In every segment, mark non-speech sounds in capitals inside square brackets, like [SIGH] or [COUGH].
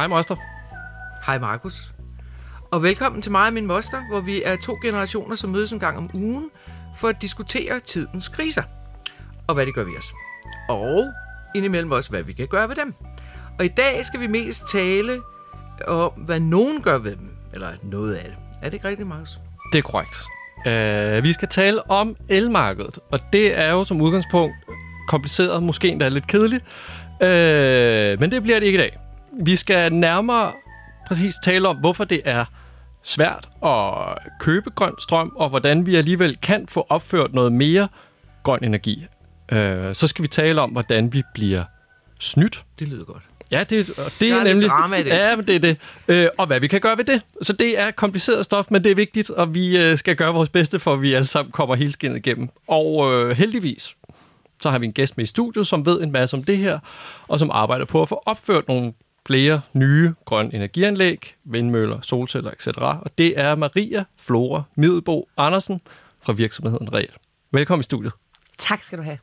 Hej, Moster. Hej Markus. Og velkommen til mig og min moster, hvor vi er to generationer, som mødes en gang om ugen for at diskutere tidens kriser. Og hvad det gør ved os. Og indimellem også, hvad vi kan gøre ved dem. Og i dag skal vi mest tale om, hvad nogen gør ved dem. Eller noget af det. Er det ikke rigtigt, Markus? Det er korrekt. Uh, vi skal tale om elmarkedet, og det er jo som udgangspunkt kompliceret, måske endda lidt kedeligt. Uh, men det bliver det ikke i dag. Vi skal nærmere præcis tale om, hvorfor det er svært at købe grøn strøm, og hvordan vi alligevel kan få opført noget mere grøn energi. Uh, så skal vi tale om, hvordan vi bliver snydt. Det lyder godt. Ja, det, og det Der er, er nemlig... drama i det. Ja, men det er det. Øh, og hvad vi kan gøre ved det. Så det er kompliceret stof, men det er vigtigt, og vi øh, skal gøre vores bedste, for at vi alle sammen kommer helt skinnet igennem. Og øh, heldigvis, så har vi en gæst med i studiet, som ved en masse om det her, og som arbejder på at få opført nogle flere nye grønne energianlæg, vindmøller, solceller, etc. Og det er Maria Flora Middelbo Andersen fra virksomheden Real. Velkommen i studiet. Tak skal du have.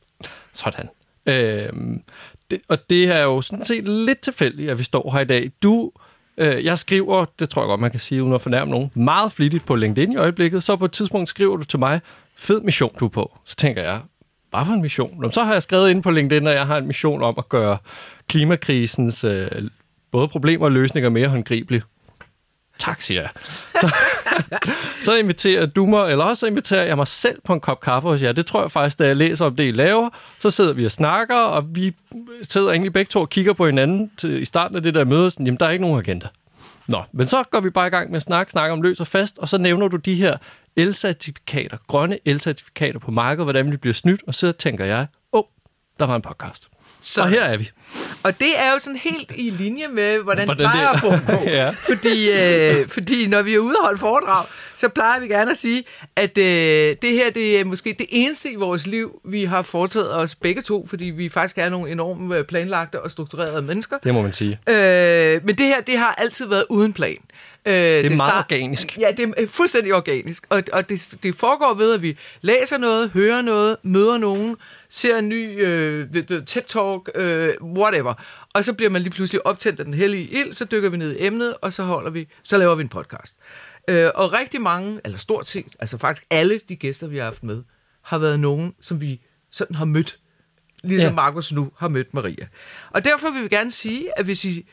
Sådan. Øhm, det, og det er jo sådan set lidt tilfældigt, at vi står her i dag. Du, øh, jeg skriver, det tror jeg godt, man kan sige, uden at fornærme nogen, meget flittigt på LinkedIn i øjeblikket. Så på et tidspunkt skriver du til mig, fed mission du er på. Så tænker jeg, hvad for en mission? Nå, så har jeg skrevet ind på LinkedIn, at jeg har en mission om at gøre klimakrisens øh, både problemer og løsninger mere håndgribelige. Tak, siger jeg. [LAUGHS] Så, så inviterer du mig, eller også så inviterer jeg mig selv på en kop kaffe hos jer. Det tror jeg faktisk, da jeg læser om det, I laver, så sidder vi og snakker, og vi sidder egentlig begge to og kigger på hinanden til, i starten af det der møde, sådan, jamen der er ikke nogen agenda. Nå, men så går vi bare i gang med at snakke, snakke om løs og fast, og så nævner du de her elcertifikater, grønne elcertifikater på markedet, hvordan de bliver snydt, og så tænker jeg, åh, oh, der var en podcast. Så og her er vi. Og det er jo sådan helt i linje med, hvordan, Hvordan det plejer det- at foregå. [LAUGHS] Ja. fordi, øh, fordi når vi er ude og holde foredrag, så plejer vi gerne at sige, at øh, det her det er måske det eneste i vores liv, vi har foretaget os begge to, fordi vi faktisk er nogle enormt øh, planlagte og strukturerede mennesker. Det må man sige. Øh, men det her, det har altid været uden plan. Øh, det er meget organisk. Ja, det er fuldstændig organisk. Og, og det, det foregår ved, at vi læser noget, hører noget, møder nogen, ser en ny øh, TED-talk, øh, whatever. Og så bliver man lige pludselig optændt af den hellige ild, så dykker vi ned i emnet, og så holder vi, så laver vi en podcast. Øh, og rigtig mange, eller stort set, altså faktisk alle de gæster, vi har haft med, har været nogen, som vi sådan har mødt ligesom Ja. Markus nu har mødt Maria. Og derfor vil vi gerne sige, at hvis I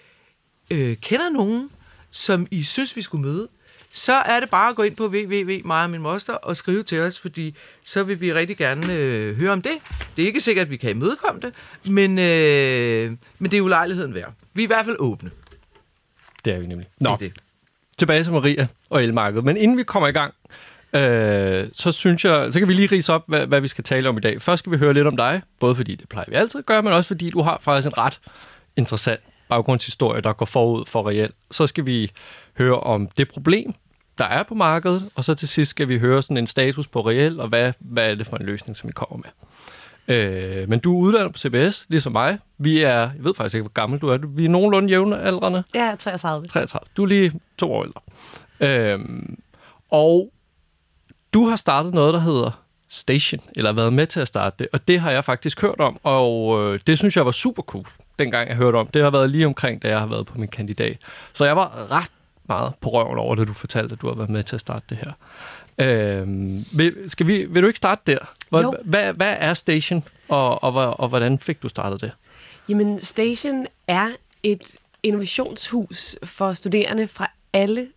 øh, kender nogen, som I synes, vi skulle møde, så er det bare at gå ind på www.majaminmoster og skrive til os, fordi så vil vi rigtig gerne øh, høre om det. Det er ikke sikkert, at vi kan imødekomme det, men, øh, men det er jo lejligheden værd. Vi er i hvert fald åbne. Det er vi nemlig. Det Nå, er det. tilbage til Maria og elmarkedet. Men inden vi kommer i gang, øh, så synes jeg, så kan vi lige rise op, hvad, hvad vi skal tale om i dag. Først skal vi høre lidt om dig, både fordi det plejer vi altid at gøre, men også fordi du har faktisk en ret interessant baggrundshistorie, der går forud for reelt. Så skal vi høre om det problem, der er på markedet, og så til sidst skal vi høre sådan en status på reelt, og hvad, hvad er det for en løsning, som vi kommer med. Øh, men du er uddannet på CBS, ligesom mig. Vi er, jeg ved faktisk ikke, hvor gammel du er. Vi er nogenlunde jævnaldrende. Jeg er 33. 33. Du er lige to år ældre. Øhm, og du har startet noget, der hedder Station, eller været med til at starte det, og det har jeg faktisk hørt om, og øh, det synes jeg var super cool, dengang jeg hørte om. Det har været lige omkring, da jeg har været på min kandidat. Så jeg var ret meget på røven over, da du fortalte, at du har været med til at starte det her. Øhm, vil, skal vi, vil du ikke starte der? Hvad, Jo. hvad, hvad er Station, og, og, og, og hvordan fik du startet det? Jamen, Station er et innovationshus for studerende fra alle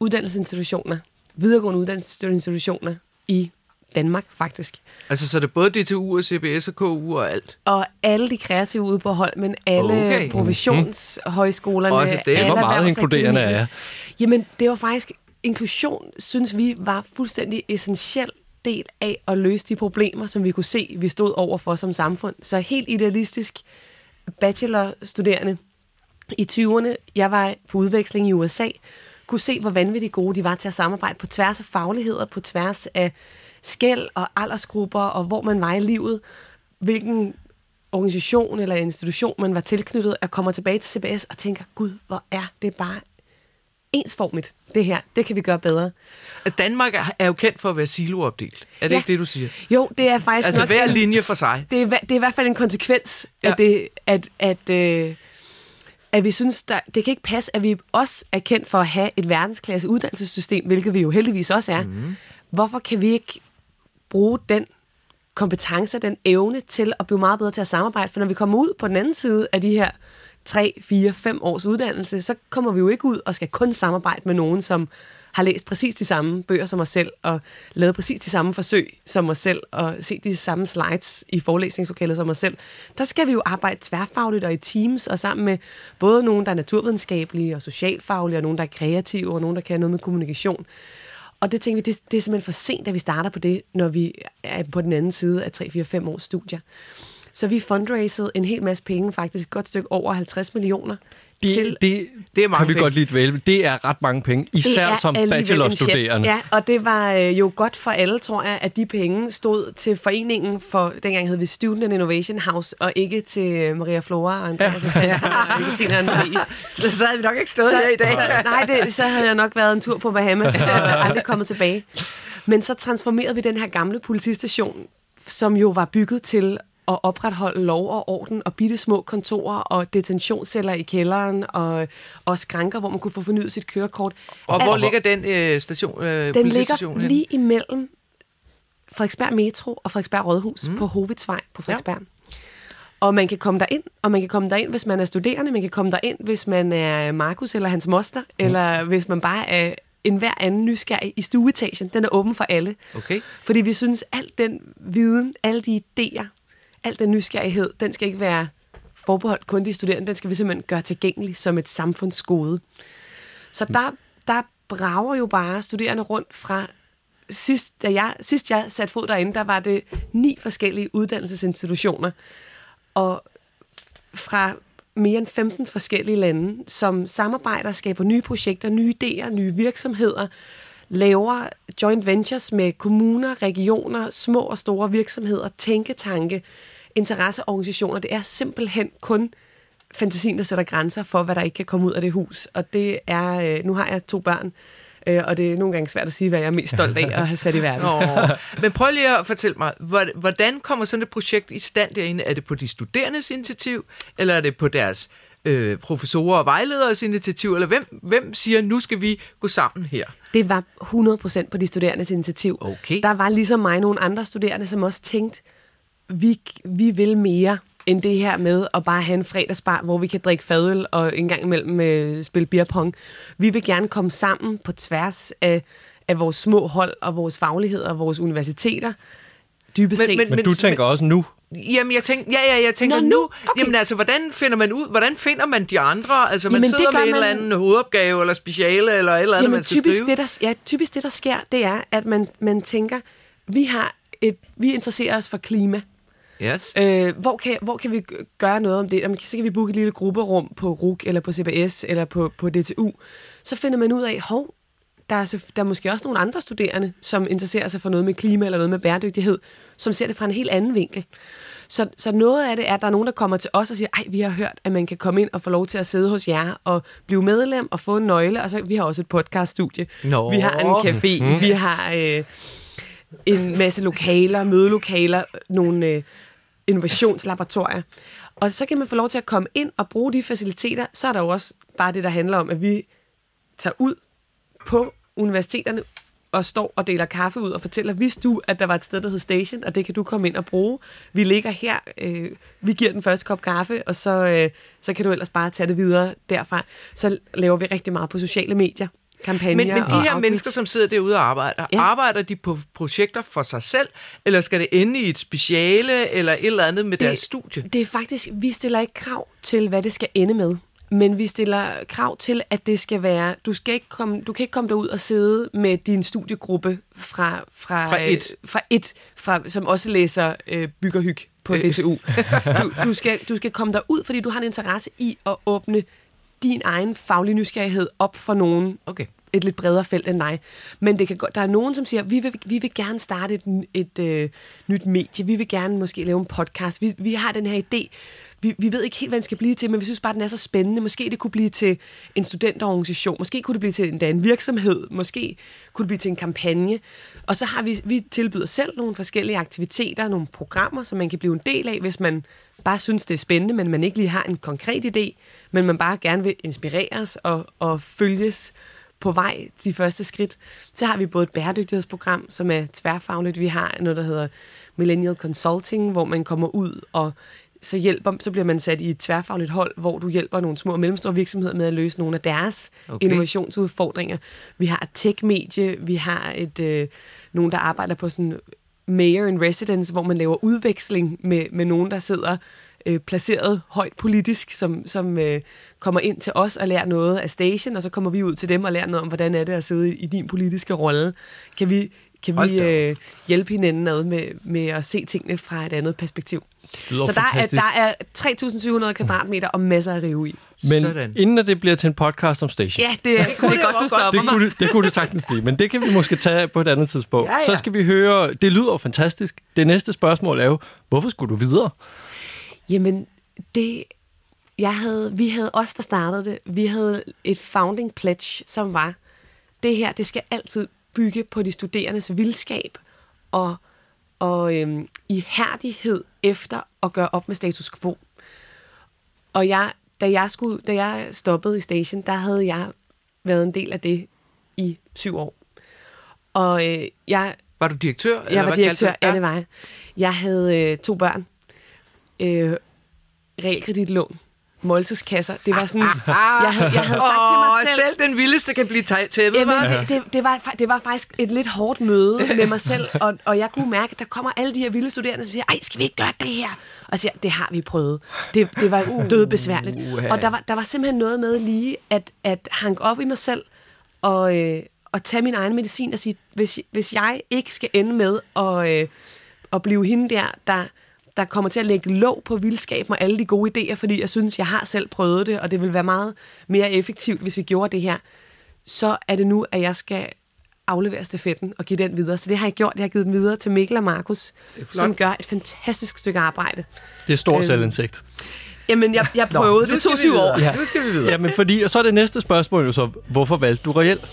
uddannelsesinstitutioner, videregående uddannelsesinstitutioner i Danmark faktisk. Altså, så er det både DTU og CBS og KU og alt. Og alle de kreative ude på hold, men alle Okay. okay. professionshøjskolerne. Også det. Alle var meget inkluderende af jer. Jamen, det var faktisk, inklusion, synes vi, var fuldstændig essentiel del af at løse de problemer, som vi kunne se, vi stod over for som samfund. Så helt idealistisk bachelorstuderende i 20'erne, jeg var på udveksling i USA, kunne se, hvor vanvittigt gode de var til at samarbejde på tværs af fagligheder, på tværs af skæld og aldersgrupper, og hvor man var i livet, hvilken organisation eller institution man var tilknyttet, og kommer tilbage til CBS og tænker, gud, hvor er det bare ensformigt, det her. Det kan vi gøre bedre. At Danmark er, jo kendt for at være siloopdelt. Er det Ja. ikke det, du siger? Jo, det er faktisk Altså nok hver en- linje for sig. det er, det er i hvert fald en konsekvens Ja. af det, at, at øh, at vi synes, der, det kan ikke passe, at vi også er kendt for at have et verdensklasse uddannelsessystem, hvilket vi jo heldigvis også er. Mm. Hvorfor kan vi ikke bruge den kompetence, den evne til at blive meget bedre til at samarbejde? For når vi kommer ud på den anden side af de her 3, 4, 5 års uddannelse, så kommer vi jo ikke ud og skal kun samarbejde med nogen, som har læst præcis de samme bøger som os selv, og lavet præcis de samme forsøg som os selv, og set de samme slides i forelæsningslokalet som os selv. Der skal vi jo arbejde tværfagligt og i teams, og sammen med både nogen, der er naturvidenskabelige og socialfaglige, og nogen, der er kreative, og nogen, der kan noget med kommunikation. Og det tænker vi, det, det er simpelthen for sent, at vi starter på det, når vi er på den anden side af 3-4-5 års studier. Så vi fundraisede en hel masse penge, faktisk et godt stykke over 50 millioner. Det, til, det, Det er mange kan vi penge. godt lide vælge. Det er ret mange penge, især som bachelorstuderende. Ja, og det var øh, jo godt for alle, tror jeg, at de penge stod til foreningen for, dengang hed vi Student and Innovation House, og ikke til øh, Maria Flora og Andreas ja. og Christian og [LAUGHS] Katrine og Marie. Så, så havde vi nok ikke stået så, her i dag. Så, nej, det, så havde jeg nok været en tur på Bahamas [LAUGHS] og aldrig kommet tilbage. Men så transformerede vi den her gamle politistation, som jo var bygget til at opretholde lov og orden og bitte små kontorer og detentionsceller i kælderen og, og skranker, hvor man kunne få fornyet sit kørekort. Og Alt- hvor ligger den øh, station, øh, den ligger henne? lige imellem Frederiksberg Metro og Frederiksberg Rådhus mm. på Hovidsvej på Frederiksberg. Ja. Og man kan komme derind, og man kan komme derind, hvis man er studerende, man kan komme derind, hvis man er Markus eller hans moster, mm. eller hvis man bare er en hver anden nysgerrig i stueetagen. Den er åben for alle. Okay. Fordi vi synes, al den viden, alle de idéer, al den nysgerrighed, den skal ikke være forbeholdt kun de studerende, den skal vi simpelthen gøre tilgængelig som et samfundsgode. Så der, der brager jo bare studerende rundt fra sidst, da jeg, sidst jeg satte fod derinde, der var det ni forskellige uddannelsesinstitutioner, og fra mere end 15 forskellige lande, som samarbejder, skaber nye projekter, nye idéer, nye virksomheder, laver joint ventures med kommuner, regioner, små og store virksomheder, tænketanke, interesseorganisationer. Det er simpelthen kun fantasien, der sætter grænser for, hvad der ikke kan komme ud af det hus. Og det er, øh, nu har jeg to børn, øh, og det er nogle gange svært at sige, hvad jeg er mest stolt af at have sat i verden. Men prøv lige at fortælle mig, hvor- hvordan kommer sådan et projekt i stand derinde? Er det på de studerendes initiativ, eller er det på deres øh, professorer og vejlederes initiativ, eller hvem, hvem siger, nu skal vi gå sammen her? Det var 100% på de studerendes initiativ. Okay. Der var ligesom mig nogle andre studerende, som også tænkte, vi, vi vil mere end det her med at bare have en fredagsbar, hvor vi kan drikke fadøl og en gang imellem øh, spille beerpong. Vi vil gerne komme sammen på tværs af, af vores små hold og vores faglighed og vores universiteter. Dybest Men- set. men- Men du tænker også nu, Jamen, jeg tænker, ja, ja, jeg tænker Nå, nu, Okay. jamen altså, hvordan finder man ud, hvordan finder man de andre? Altså, man Jamen, sidder med en man- eller anden hovedopgave, eller speciale, eller et eller andet, Jamen, man skal typisk skrive. det, der, ja, typisk det, der sker, det er, at man, man tænker, vi har et, vi interesserer os for klima. Yes. Øh, hvor, kan, hvor kan vi gøre noget om det? Jamen, så kan vi booke et lille grupperum på RUK, eller på CBS, eller på, på DTU. Så finder man ud af, hov, der er, så, der er måske også nogle andre studerende, som interesserer sig for noget med klima eller noget med bæredygtighed, som ser det fra en helt anden vinkel. Så, så noget af det er, at der er nogen, der kommer til os og siger, ej, vi har hørt, at man kan komme ind og få lov til at sidde hos jer og blive medlem og få en nøgle, og så vi har også et podcaststudie. Nå. Vi har en café, mm. vi har øh, en masse lokaler, mødelokaler, nogle øh, innovationslaboratorier. Og så kan man få lov til at komme ind og bruge de faciliteter. Så er der jo også bare det, der handler om, at vi tager ud på universiteterne og står og deler kaffe ud og fortæller, hvis du, at der var et sted, der hed Station, og det kan du komme ind og bruge. Vi ligger her, øh, vi giver den første kop kaffe, og så, øh, så kan du ellers bare tage det videre derfra. Så laver vi rigtig meget på sociale medier, kampagner Men, men de her outreach. mennesker, som sidder derude og arbejder, Ja. arbejder de på projekter for sig selv, eller skal det ende i et speciale, eller et eller andet med deres studie? Det er faktisk, vi stiller ikke krav til, hvad det skal ende med. Men vi stiller krav til, at det skal være, du, skal ikke komme, du kan ikke komme derud og sidde med din studiegruppe fra, fra, Fra øh, et. fra et fra, som også læser øh, byggerhyg på Øh. DTU. Du, du, skal, du skal komme derud, fordi du har en interesse i at åbne din egen faglige nysgerrighed op for nogen, Okay. et lidt bredere felt end dig. Men det kan, godt- der er nogen, som siger, vi vil, vi vil gerne starte et, et øh, nyt medie, vi vil gerne måske lave en podcast, vi, vi har den her idé, vi, vi ved ikke helt, hvad den skal blive til, men vi synes bare, den er så spændende. Måske det kunne blive til en studenterorganisation, måske kunne det blive til endda en virksomhed, måske kunne det blive til en kampagne. Og så har vi, vi tilbyder selv nogle forskellige aktiviteter, nogle programmer, som man kan blive en del af, hvis man bare synes, det er spændende, men man ikke lige har en konkret idé, men man bare gerne vil inspireres og, og følges på vej de første skridt. Så har vi både et bæredygtighedsprogram, som er tværfagligt. Vi har noget, der hedder Millennial Consulting, hvor man kommer ud og så, hjælper, så bliver man sat i et tværfagligt hold, hvor du hjælper nogle små og mellemstore virksomheder med at løse nogle af deres okay. innovationsudfordringer. Vi har et tech-medie, vi har et, øh, nogen, der arbejder på sådan mayor in residence, hvor man laver udveksling med, med nogen, der sidder øh, placeret højt politisk, som, som øh, kommer ind til os og lærer noget af station, og så kommer vi ud til dem og lærer noget om, hvordan er det at sidde i, i din politiske rolle. Kan vi, kan vi øh, hjælpe hinanden ad med, med at se tingene fra et andet perspektiv? Så der er, der er 3.700 kvadratmeter og masser af rive i. Men Sådan. inden det bliver til en podcast om Station. Ja, det, det, kunne det, det godt, du stopper det kunne, det kunne det sagtens blive, men det kan vi måske tage på et andet tidspunkt. Ja, ja. Så skal vi høre, det lyder jo fantastisk. Det næste spørgsmål er jo, hvorfor skulle du videre? Jamen, det, jeg havde, vi havde os, der startede det, vi havde et founding pledge, som var, det her, det skal altid bygge på de studerendes vildskab og, og øhm, ihærdighed efter at gøre op med status quo. Og jeg, da, jeg skulle, da jeg stoppede i station, der havde jeg været en del af det i syv år. Og øh, jeg... Var du direktør? Jeg var direktør, ja, det var jeg. Jeg havde øh, to børn. Øh, realkreditlån måltidskasser. Det var sådan, jeg havde, jeg havde sagt oh, til mig selv... selv den vildeste kan blive tæppet, jamen, det, det, det, var, det var faktisk et lidt hårdt møde med mig selv, og, og jeg kunne mærke, at der kommer alle de her vilde studerende, som siger, ej, skal vi ikke gøre det her? Og siger, det har vi prøvet. Det, det var uh, død besværligt. Uh, og der var, der var simpelthen noget med lige at, at hanke op i mig selv, og, øh, og tage min egen medicin og sige, hvis, hvis jeg ikke skal ende med at, øh, at blive hende der, der der kommer til at lægge låg på vildskaben og alle de gode idéer, fordi jeg synes, jeg har selv prøvet det, og det vil være meget mere effektivt, hvis vi gjorde det her. Så er det nu, at jeg skal aflevere stafetten og give den videre. Så det har jeg gjort. Jeg har givet den videre til Mikkel og Markus, som gør et fantastisk stykke arbejde. Det er stor øhm, selvindsigt. Jamen, jeg, jeg prøvede. Nå, det tog syv år. Ja. Nu skal vi videre. Jamen, fordi, og så er det næste spørgsmål jo så, hvorfor valgte du reelt?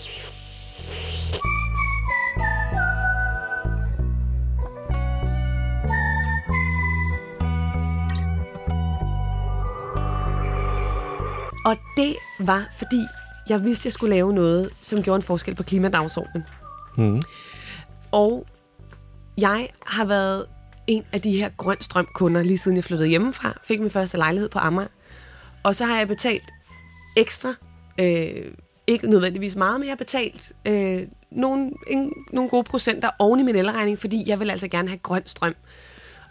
Og det var, fordi jeg vidste, at jeg skulle lave noget, som gjorde en forskel på klimadagsordenen. Mm. Og jeg har været en af de her grøn strøm kunder, lige siden jeg flyttede hjemmefra, fik min første lejlighed på Amager. Og så har jeg betalt ekstra, øh, ikke nødvendigvis meget, men jeg har betalt øh, nogle, en, nogle gode procenter oven i min elregning, fordi jeg vil altså gerne have grøn strøm.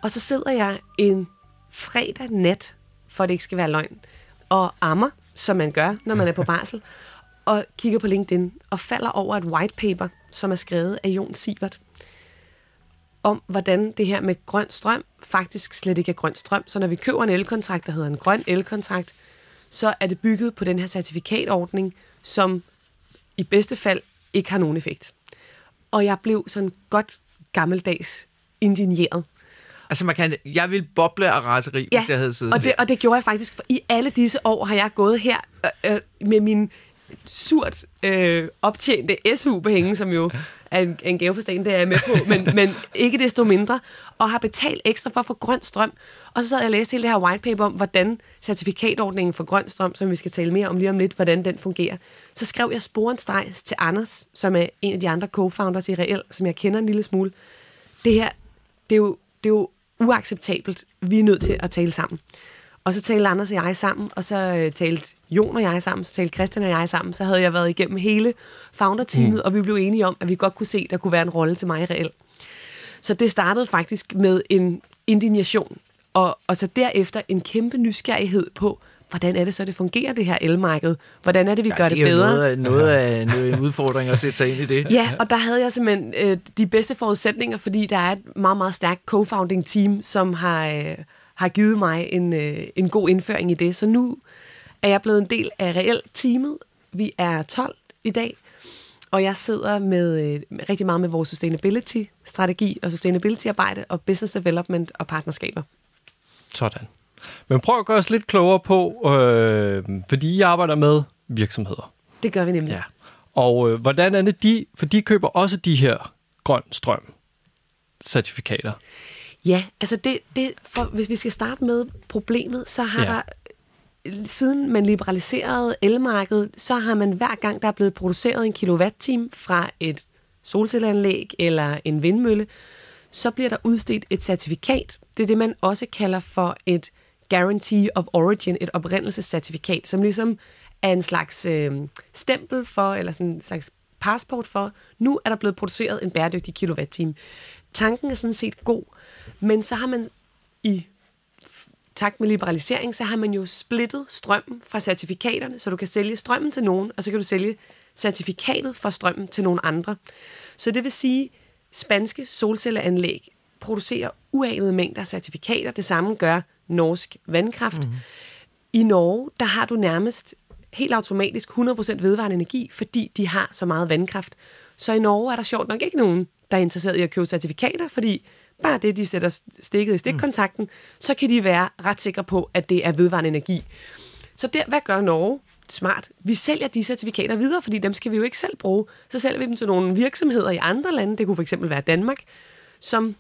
Og så sidder jeg en fredag nat, for det ikke skal være løgn, og ammer som man gør, når man er på barsel, og kigger på LinkedIn og falder over et white paper, som er skrevet af Jon Sivert, om hvordan det her med grøn strøm faktisk slet ikke er grøn strøm. Så når vi køber en elkontrakt, der hedder en grøn elkontrakt, så er det bygget på den her certifikatordning, som i bedste fald ikke har nogen effekt. Og jeg blev sådan godt gammeldags indigneret. Altså man kan, jeg vil boble af raseri, ja, hvis jeg havde siddet og det, og det gjorde jeg faktisk, for i alle disse år har jeg gået her øh, øh, med min surt øh, optjente SU-penge, som jo er en, en gave for staten, det er jeg med på, men, men ikke desto mindre, og har betalt ekstra for at få grøn strøm. Og så sad jeg og læste hele det her white paper om, hvordan certifikatordningen for grøn strøm, som vi skal tale mere om lige om lidt, hvordan den fungerer. Så skrev jeg sporenstrejs til Anders, som er en af de andre co-founders i Reel, som jeg kender en lille smule. Det her, det er jo, det er jo uacceptabelt. Vi er nødt til at tale sammen. Og så talte Anders og jeg sammen, og så øh, talte Jon og jeg sammen, så talte Christian og jeg sammen. Så havde jeg været igennem hele founder-teamet, mm. og vi blev enige om, at vi godt kunne se, at der kunne være en rolle til mig reelt. Så det startede faktisk med en indignation, og, og så derefter en kæmpe nysgerrighed på, hvordan er det så, det fungerer, det her elmarked? Hvordan er det, vi ja, gør det, det bedre? Noget af, noget af noget, en udfordring at sætte sig ind i det. Ja, og der havde jeg simpelthen øh, de bedste forudsætninger, fordi der er et meget, meget stærkt co-founding team, som har, øh, har givet mig en, øh, en god indføring i det. Så nu er jeg blevet en del af reelt teamet. Vi er 12 i dag, og jeg sidder med øh, rigtig meget med vores sustainability-strategi og sustainability-arbejde og business development og partnerskaber. Sådan. Men prøv at gøre os lidt klogere på, øh, fordi I arbejder med virksomheder. Det gør vi nemlig. Ja. Og øh, hvordan er det de, for de køber også de her grøn strøm certifikater. Ja, altså det, det for, hvis vi skal starte med problemet, så har Ja. der, siden man liberaliserede elmarkedet, så har man hver gang, der er blevet produceret en kilowatt-time fra et solcelleanlæg eller en vindmølle, så bliver der udstedt et certifikat. Det er det, man også kalder for et Guarantee of Origin, et oprindelsescertifikat, som ligesom er en slags øh, stempel for, eller sådan en slags passport for, nu er der blevet produceret en bæredygtig kilowatt-time. Tanken er sådan set god, men så har man i takt med liberalisering, så har man jo splittet strømmen fra certifikaterne, så du kan sælge strømmen til nogen, og så kan du sælge certifikatet for strømmen til nogle andre. Så det vil sige, spanske solcelleanlæg producerer uanede mængder af certifikater. Det samme gør norsk vandkraft. Mm. I Norge, der har du nærmest helt automatisk 100% vedvarende energi, fordi de har så meget vandkraft. Så i Norge er der sjovt nok ikke nogen, der er interesseret i at købe certifikater, fordi bare det, de sætter stikket i stikkontakten, mm. så kan de være ret sikre på, at det er vedvarende energi. Så der, hvad gør Norge? Smart. Vi sælger de certifikater videre, fordi dem skal vi jo ikke selv bruge. Så sælger vi dem til nogle virksomheder i andre lande, det kunne for eksempel være Danmark, som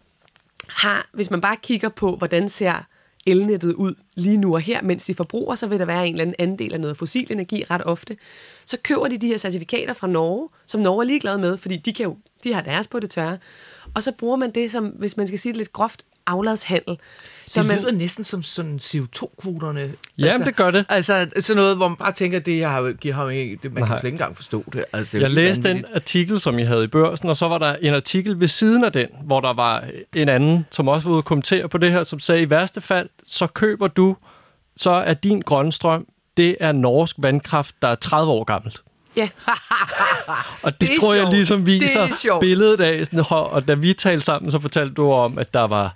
har, hvis man bare kigger på, hvordan ser elnettet ud lige nu og her, mens de forbruger, så vil der være en eller anden andel af noget fossil energi ret ofte. Så køber de de her certifikater fra Norge, som Norge er ligeglad med, fordi de, kan jo, de har deres på det tørre. Og så bruger man det som, hvis man skal sige det lidt groft, afladshandel. Så det man, lyder næsten som sådan CO2-kvoterne. Jamen, det gør det. Altså, sådan noget, hvor man bare tænker, det jeg har, giver ham ikke, det, man Nej. kan slet ikke engang forstå det. Altså, det Jeg læste den artikel, som I havde i børsen, og så var der en artikel ved siden af den, hvor der var en anden, som også var ude og kommentere på det her, som sagde, i værste fald, så køber du, så er din grønne strøm, det er norsk vandkraft, der er 30 år gammelt. ja, [LAUGHS] Og det, Det tror jeg sjovt. ligesom Det er viser sjovt. billedet af, sådan, og- og da vi talte sammen, så fortalte du om, at der var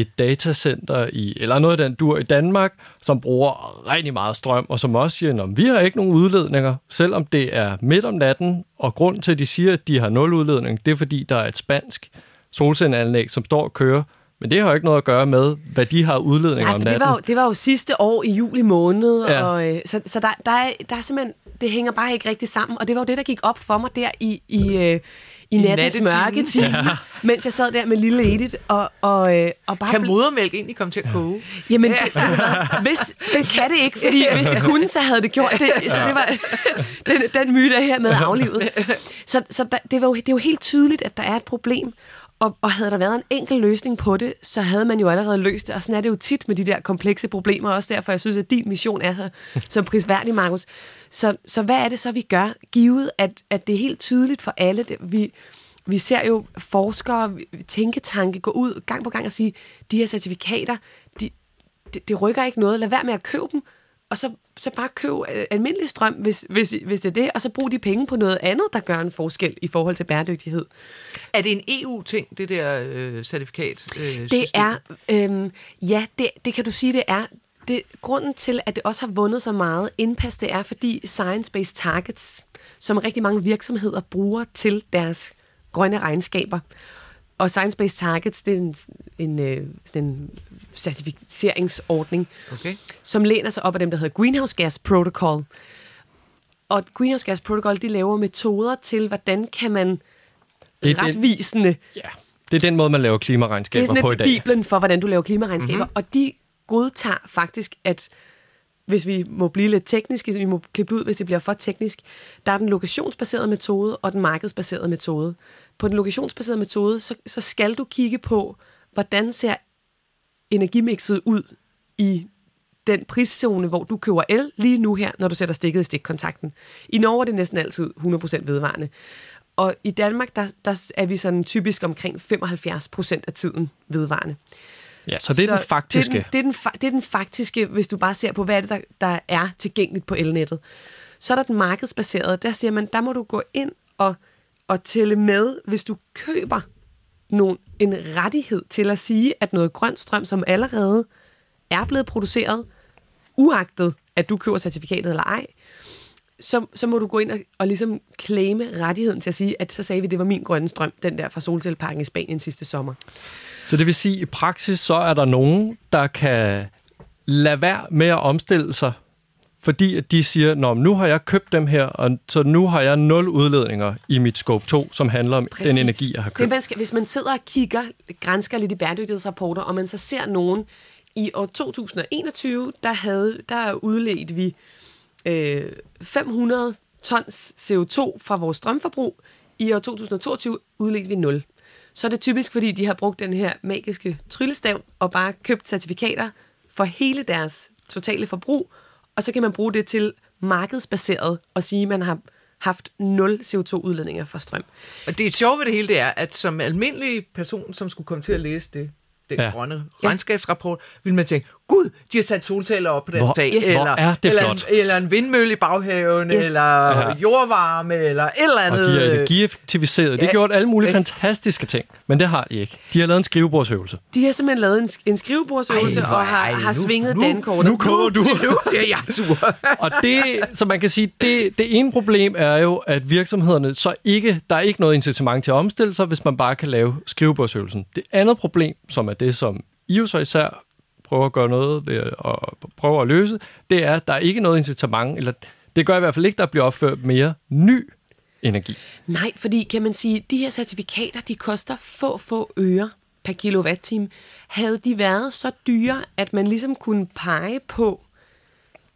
et datacenter i, eller noget af den dur i Danmark, som bruger rigtig meget strøm, og som også siger, at vi har ikke nogen udledninger, selvom det er midt om natten, og grund til, at de siger, at de har nul udledning, det er fordi, der er et spansk solcelleanlæg, som står og kører, men det har jo ikke noget at gøre med, hvad de har udledninger Nej, om for det natten. var, jo, det var jo sidste år i juli måned, ja. og, øh, så, så der, der, er, der er simpelthen, det hænger bare ikke rigtig sammen, og det var jo det, der gik op for mig der i, i, øh, i nattens mørke [LAUGHS] time, ja. mens jeg sad der med lille Edith, og, og, øh, og bare... Kan ble- modermælk egentlig komme til at koge? Jamen, det, du hvad? hvis, det kan det ikke, fordi hvis det kunne, så havde det gjort det. Så det var den, den myte er her med aflivet. Så, så der, det, var jo, det er jo helt tydeligt, at der er et problem. Og, og havde der været en enkel løsning på det, så havde man jo allerede løst det. Og sådan er det jo tit med de der komplekse problemer. Også derfor, jeg synes, at din mission er så, så prisværdig, Markus. Så, så hvad er det så, vi gør? Givet, at, at det er helt tydeligt for alle. Det, vi, vi ser jo forskere, tænketanke gå ud gang på gang og sige, de her certifikater, de, det, det rykker ikke noget. Lad være med at købe dem, og så, så bare køb øh, almindelig strøm, hvis, hvis, hvis det er det, og så brug de penge på noget andet, der gør en forskel i forhold til bæredygtighed. Er det en EU-ting, det der øh, certifikat? Øh, Det system? er, øhm, ja, det, det kan du sige, det er. Det, grunden til, at det også har vundet så meget indpas, det er, fordi Science-Based Targets, som rigtig mange virksomheder bruger til deres grønne regnskaber, og Science-Based Targets, det er en, en, øh, en certificeringsordning, Okay. som læner sig op af dem, der hedder Greenhouse Gas Protocol. Og Greenhouse Gas Protocol, de laver metoder til, hvordan kan man Det er den- retvisende Ja, det er den måde, man laver det er klimaregnskaber sådan på i dag. biblen for, hvordan du laver klimaregnskaber. Mm-hmm. Og de godtager faktisk, at hvis vi må blive lidt tekniske, vi må klippe ud, hvis det bliver for teknisk, der er den lokationsbaserede metode og den markedsbaserede metode. På den lokationsbaserede metode, så, så skal du kigge på, hvordan ser energimixet ud i den priszone, hvor du køber el lige nu her, når du sætter stikket i stikkontakten. I Norge er det næsten altid 100% vedvarende. Og i Danmark, der, der er vi sådan typisk omkring 75% af tiden vedvarende. Ja, så det er den faktiske. Det er den, det, er den, fa- det er den faktiske, hvis du bare ser på, hvad er det, der, der er tilgængeligt på elnettet. Så er der den markedsbaserede. Der siger man, der må du gå ind og, og tælle med, hvis du køber nogen, en rettighed til at sige, at noget grøn strøm, som allerede er blevet produceret, uagtet at du køber certifikatet eller ej, så, så må du gå ind og, og ligesom claime rettigheden til at sige, at så sagde vi, at det var min grønne strøm, den der fra solcelleparken i Spanien sidste sommer. Så det vil sige, at i praksis så er der nogen, der kan lad være med at omstille sig, fordi at de siger, Nå, nu har jeg købt dem her, og så nu har jeg nul udledninger i mit scope 2, som handler om Præcis. den energi, jeg har købt. Det, man skal, hvis man sidder og kigger, grænsker lidt i bæredygtighedsrapporter, og man så ser nogen, i år 2021, der, havde, der udledte vi øh, 500 tons CO2 fra vores strømforbrug. I år 2022 udledte vi 0. Så er det typisk, fordi de har brugt den her magiske tryllestav og bare købt certifikater for hele deres totale forbrug, og så kan man bruge det til markedsbaseret og sige, at man har haft nul CO2-udledninger fra strøm. Og det er sjovt ved det hele, det er, at som almindelig person, som skulle komme til at læse det, den ja. grønne regnskabsrapport, vil man tænke, gud, de har sat solceller op på deres tag, yes. eller, er det eller, flot. En, eller en vindmølle i baghaven, yes. eller ja. jordvarme, eller et eller andet. Og de er energieffektiviseret. Ja. De har gjort alle mulige ja. fantastiske ting, men det har de ikke. De har lavet en skrivebordsøvelse. De har simpelthen lavet en, en skrivebordsøvelse ej, og har, ej, har nu, svinget nu, den kort. Nu kommer du. Nu er jeg sur. [LAUGHS] og det, så man kan sige, det, det ene problem er jo, at virksomhederne så ikke, der er ikke noget incitament til at omstille sig, hvis man bare kan lave skrivebordsøvelsen. Det andet problem, som er det, som i jo så især prøver at gøre noget ved at prøve at løse, det er, at der er ikke noget incitament, eller det gør i hvert fald ikke, der bliver opført mere ny energi. Nej, fordi kan man sige, de her certifikater, de koster få, få øre per kilowatt-time. Havde de været så dyre, at man ligesom kunne pege på,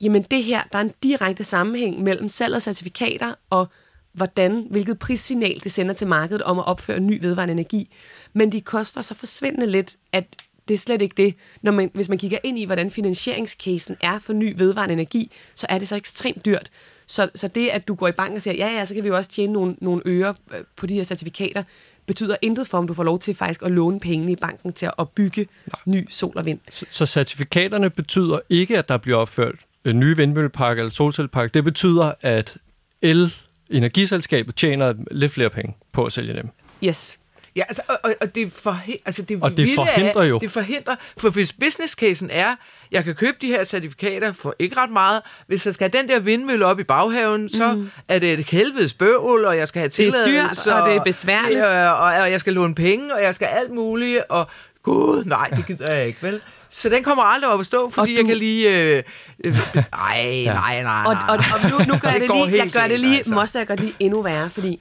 jamen det her, der er en direkte sammenhæng mellem salg af certifikater og hvordan, hvilket prissignal det sender til markedet om at opføre ny vedvarende energi. Men de koster så forsvindende lidt, at det er slet ikke det. Når man, hvis man kigger ind i, hvordan finansieringscasen er for ny vedvarende energi, så er det så ekstremt dyrt. Så, så det, at du går i banken og siger, ja, ja, så kan vi jo også tjene nogle, nogle øre øh, på de her certifikater, betyder intet for, om du får lov til faktisk at låne penge i banken til at bygge Nej. ny sol og vind. Så, så certifikaterne betyder ikke, at der bliver opført en ny vindmøllepark eller solcellepark. Det betyder, at el energiselskabet tjener lidt flere penge på at sælge dem. Yes. Ja, altså, og, og det, for, altså det, og det forhindrer er, jo. Det forhindrer, for hvis business casen er, jeg kan købe de her certifikater for ikke ret meget, hvis jeg skal have den der vindmølle op i baghaven, mm. så er det et helvedes bøvl, og jeg skal have tilladelse. Det er dyrt, og det er besværligt. Og, og, og jeg skal låne penge, og jeg skal alt muligt, og gud, nej, det gider jeg ikke, vel? Så den kommer aldrig op at stå, fordi du... jeg kan lige... Øh, øh, ej, nej, nej, nej. Og, og, og nu, nu gør jeg det lige, jeg gør det lige, altså. måste jeg gøre det lige endnu værre, fordi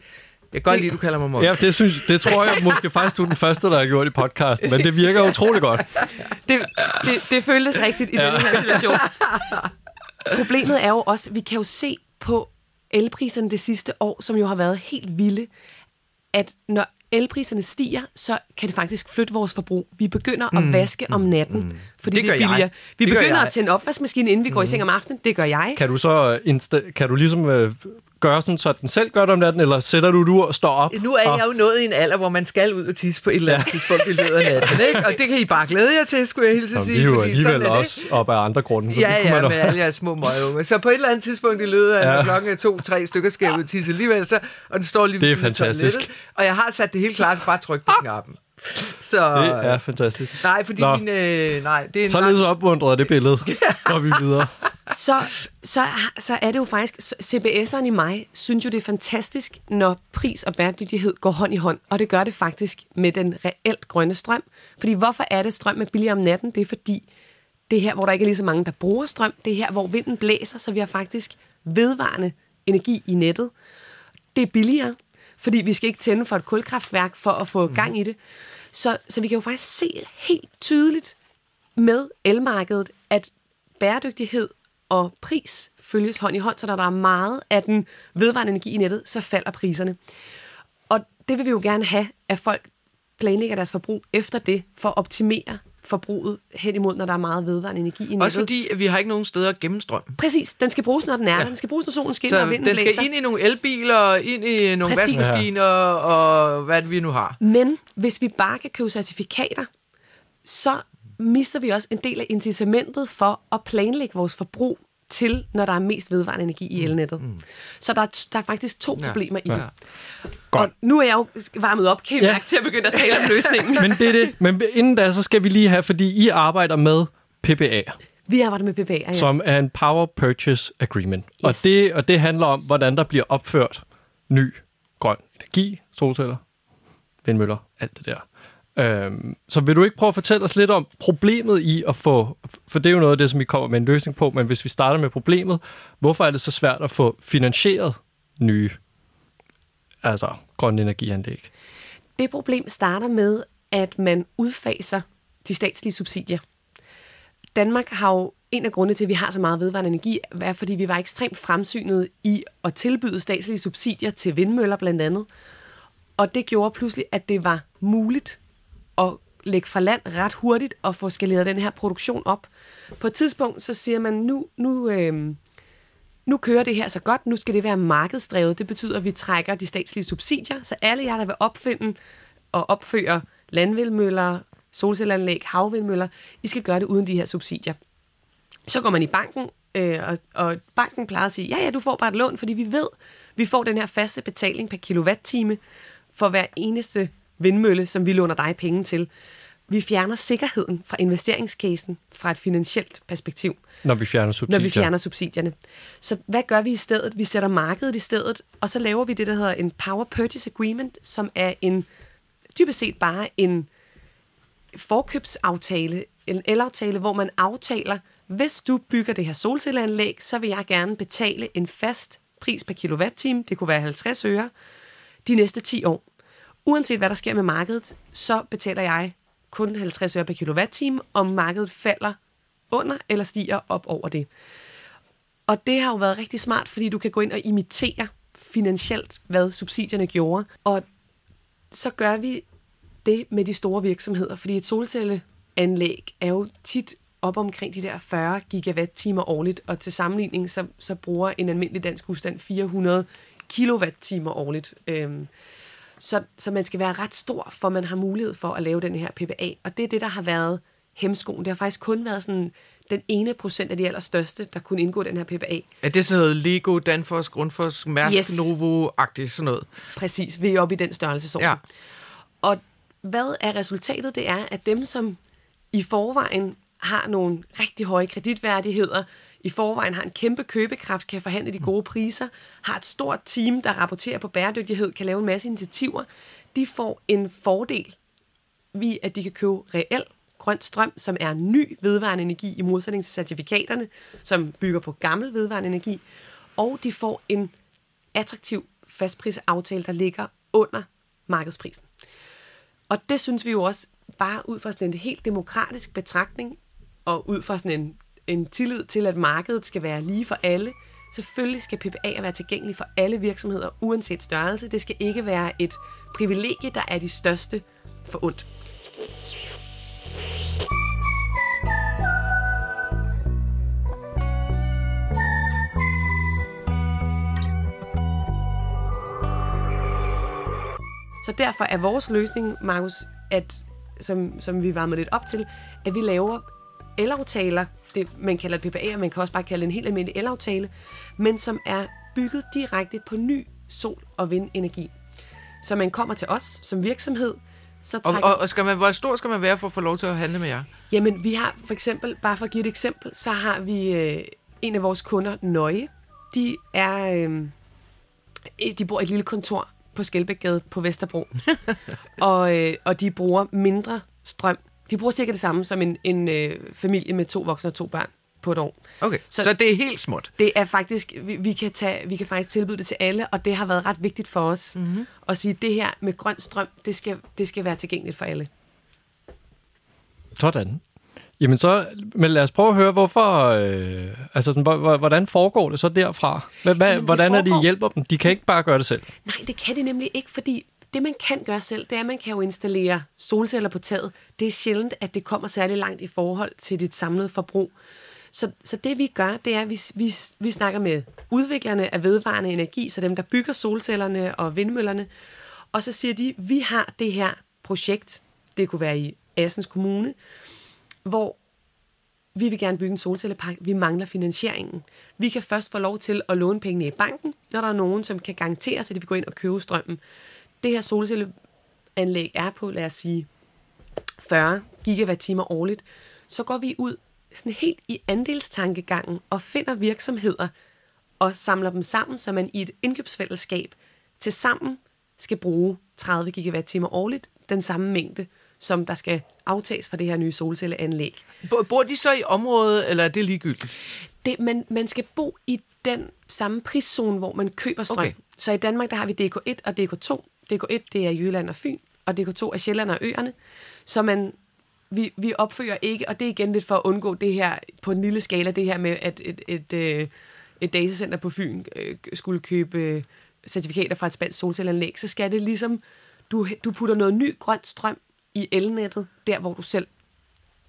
jeg kan godt lide, du kalder mig monster. Ja, det, synes, det tror jeg måske faktisk, du er den første, der har gjort i podcasten, men det virker utrolig godt. Det, det, det føltes rigtigt i ja. denne her situation. Problemet er jo også, vi kan jo se på elpriserne det sidste år, som jo har været helt vilde, at når elpriserne stiger, så kan det faktisk flytte vores forbrug. Vi begynder at mm. vaske om natten, mm. fordi det, det er billigere. Jeg. Vi det begynder at tænde opvaskemaskinen, inden vi går mm. i seng om aftenen. Det gør jeg. Kan du så insta- kan du ligesom uh, gøre sådan, så den selv gør det om natten, eller sætter du du og står op? Nu er jeg jo nået i en alder, hvor man skal ud og tisse på et eller andet ja. tidspunkt i løbet af natten, ikke? Og det kan I bare glæde jer til, skulle jeg hilse at sige. Vi er jo alligevel også det. op af andre grunde. Så ja, ja, man med alle jeres små møgunge. Så på et eller andet tidspunkt i løbet af ja. klokken to-tre stykker skal jeg ud og tisse alligevel, så, og den står lige Det er fantastisk. Og jeg har sat det helt klart, så bare tryk på knappen. Så, det er fantastisk. Nej, fordi Nå. min... Øh, nej, det er en Således opmuntret det billede, [LAUGHS] når vi videre. Så, så, så er det jo faktisk... CBS'eren i mig synes jo, det er fantastisk, når pris og bæredygtighed går hånd i hånd. Og det gør det faktisk med den reelt grønne strøm. Fordi hvorfor er det strøm er billigere om natten? Det er fordi, det er her, hvor der ikke er lige så mange, der bruger strøm. Det er her, hvor vinden blæser, så vi har faktisk vedvarende energi i nettet. Det er billigere, fordi vi skal ikke tænde for et kulkraftværk for at få gang i det. Så, så vi kan jo faktisk se helt tydeligt med elmarkedet, at bæredygtighed og pris følges hånd i hånd, så når der er meget af den vedvarende energi i nettet, så falder priserne. Og det vil vi jo gerne have, at folk planlægger deres forbrug efter det, for at optimere forbruget hen imod, når der er meget vedvarende energi i nettet. Også fordi vi har ikke nogen steder at gemme strøm. Præcis. Den skal bruges, når den er ja. Den skal bruges, når solen skinner Så og vinden den skal blæser. ind i nogle elbiler, ind i nogle Præcis. vaskemaskiner og hvad vi nu har. Men hvis vi bare kan købe certifikater, så mister vi også en del af incitamentet for at planlægge vores forbrug til, når der er mest vedvarende energi i mm. elnettet. Mm. Så der er, der er faktisk to problemer ja. i det. Ja. Godt. Og nu er jeg jo varmet op, kan ja. til at begynde at tale om [LAUGHS] løsningen. Men det er det. Men inden da, så skal vi lige have, fordi I arbejder med PPA. Vi arbejder med PPA, ja. Som er en Power Purchase Agreement. Yes. Og, det, og det handler om, hvordan der bliver opført ny grøn energi, solceller, vindmøller, alt det der. Øhm, så vil du ikke prøve at fortælle os lidt om problemet i at få, for det er jo noget af det, som vi kommer med en løsning på, men hvis vi starter med problemet, hvorfor er det så svært at få finansieret nye, altså grønne energianlæg? Det problem starter med, at man udfaser de statslige subsidier. Danmark har jo en af grundene til, at vi har så meget vedvarende energi, er, fordi vi var ekstremt fremsynede i at tilbyde statslige subsidier til vindmøller blandt andet. Og det gjorde pludselig, at det var muligt at lægge fra land ret hurtigt og få skaleret den her produktion op. På et tidspunkt så siger man, nu, nu, øh, nu kører det her så godt, nu skal det være markedsdrevet. Det betyder, at vi trækker de statslige subsidier, så alle jer, der vil opfinde og opføre landvindmøller, solcelleranlæg, havvindmøller, I skal gøre det uden de her subsidier. Så går man i banken, øh, og, og banken plejer at sige, ja, ja, du får bare et lån, fordi vi ved, vi får den her faste betaling per kilowatt-time for hver eneste vindmølle, som vi låner dig penge til. Vi fjerner sikkerheden fra investeringscasen fra et finansielt perspektiv. Når vi fjerner subsidier. Når vi fjerner subsidierne. Så hvad gør vi i stedet? Vi sætter markedet i stedet, og så laver vi det, der hedder en Power Purchase Agreement, som er en dybest set bare en forkøbsaftale, en elaftale, hvor man aftaler, hvis du bygger det her solcelleanlæg, så vil jeg gerne betale en fast pris per kilowatt-time, det kunne være 50 øre, de næste 10 år. Uanset hvad der sker med markedet, så betaler jeg kun 50 øre per kilowatt-time, om markedet falder under eller stiger op over det. Og det har jo været rigtig smart, fordi du kan gå ind og imitere finansielt, hvad subsidierne gjorde. Og så gør vi det med de store virksomheder, fordi et solcelleanlæg er jo tit op omkring de der 40 gigawatt-timer årligt, og til sammenligning så, så bruger en almindelig dansk husstand 400 kilowatt-timer årligt. Øhm, så, så man skal være ret stor, for man har mulighed for at lave den her PPA, og det er det, der har været hemskoen. Det har faktisk kun været sådan den ene procent af de allerstørste, der kunne indgå den her PPA. Er det sådan noget Lego, Danfoss, Grundfos, Mærsk, Yes. Novo-agtigt sådan noget? Præcis, vi er oppe i den størrelsesorden. Ja. Og hvad er resultatet? Det er, at dem, som i forvejen har nogle rigtig høje kreditværdigheder, i forvejen har en kæmpe købekraft, kan forhandle de gode priser, har et stort team, der rapporterer på bæredygtighed, kan lave en masse initiativer, de får en fordel ved, at de kan købe reel grøn strøm, som er ny vedvarende energi i modsætning til certifikaterne, som bygger på gammel vedvarende energi, og de får en attraktiv fastprisaftale, der ligger under markedsprisen. Og det synes vi jo også, bare ud fra sådan en helt demokratisk betragtning, og ud fra sådan en, en tillid til, at markedet skal være lige for alle, selvfølgelig skal PPA være tilgængelig for alle virksomheder, uanset størrelse. Det skal ikke være et privilegie, der er de største for ondt. Så derfor er vores løsning, Markus, at, som, som vi varmer lidt op til, at vi laver elaftaler, det, man kalder det PPA, og man kan også bare kalde en helt almindelig elaftale, men som er bygget direkte på ny sol- og vindenergi. Så man kommer til os som virksomhed, så Og, trækker... og, og skal man, hvor stor skal man være for at få lov til at handle med jer? Jamen, vi har for eksempel, bare for at give et eksempel, så har vi øh, en af vores kunder, Nøje. De er, øh, de bor i et lille kontor på Skelbækgade på Vesterbro. [LAUGHS] og, øh, og de bruger mindre strøm. De bruger cirka det samme som en, en øh, familie med to voksne og to børn på et år. Okay, så, Så- det er helt småt. Det er faktisk, vi, vi, kan tage, vi kan faktisk tilbyde det til alle, og det har været ret vigtigt for os mm-hmm. at sige, at det her med grøn strøm, det skal, det skal være tilgængeligt for alle. Sådan. Jamen så, men lad os prøve at høre, hvorfor, øh, altså sådan, hvor- hvor- hvordan foregår det så derfra? Hvad, hvad, hvordan er det, I foregår- hjælper dem? De kan ikke bare gøre det selv. Nej, det kan de nemlig ikke, fordi det, man kan gøre selv, det er, at man kan jo installere solceller på taget. Det er sjældent, at det kommer særlig langt i forhold til dit samlede forbrug. Så, så det vi gør, det er, at vi, vi, vi snakker med udviklerne af vedvarende energi, så dem, der bygger solcellerne og vindmøllerne, og så siger de, vi har det her projekt, det kunne være i Assens Kommune, hvor vi vil gerne bygge en solcellepark, vi mangler finansieringen. Vi kan først få lov til at låne pengene i banken, når der er nogen, som kan garantere sig, at de vil gå ind og købe strømmen. Det her solcelleanlæg er på, lad os sige, 40 gigawatt-timer årligt. Så går vi ud sådan helt i andelstankegangen og finder virksomheder og samler dem sammen, så man i et indkøbsfællesskab til sammen skal bruge 30 gigawatt-timer årligt, den samme mængde, som der skal aftages fra det her nye solcelleanlæg. Bo- Bor de så i området, eller er det ligegyldigt? Det, man, man skal bo i den samme priszone, hvor man køber strøm. Okay. Så i Danmark, der har vi DK1 og DK2. DK1, det er Jylland og Fyn, og DK2 er Sjælland og Øerne. Så man, vi, vi opfører ikke, og det er igen lidt for at undgå det her på en lille skala, det her med, at et, et, et, et datacenter på Fyn øh, skulle købe øh, certifikater fra et spansk solcelleanlæg, så skal det ligesom, du, du putter noget ny grøn strøm i elnettet, der hvor du selv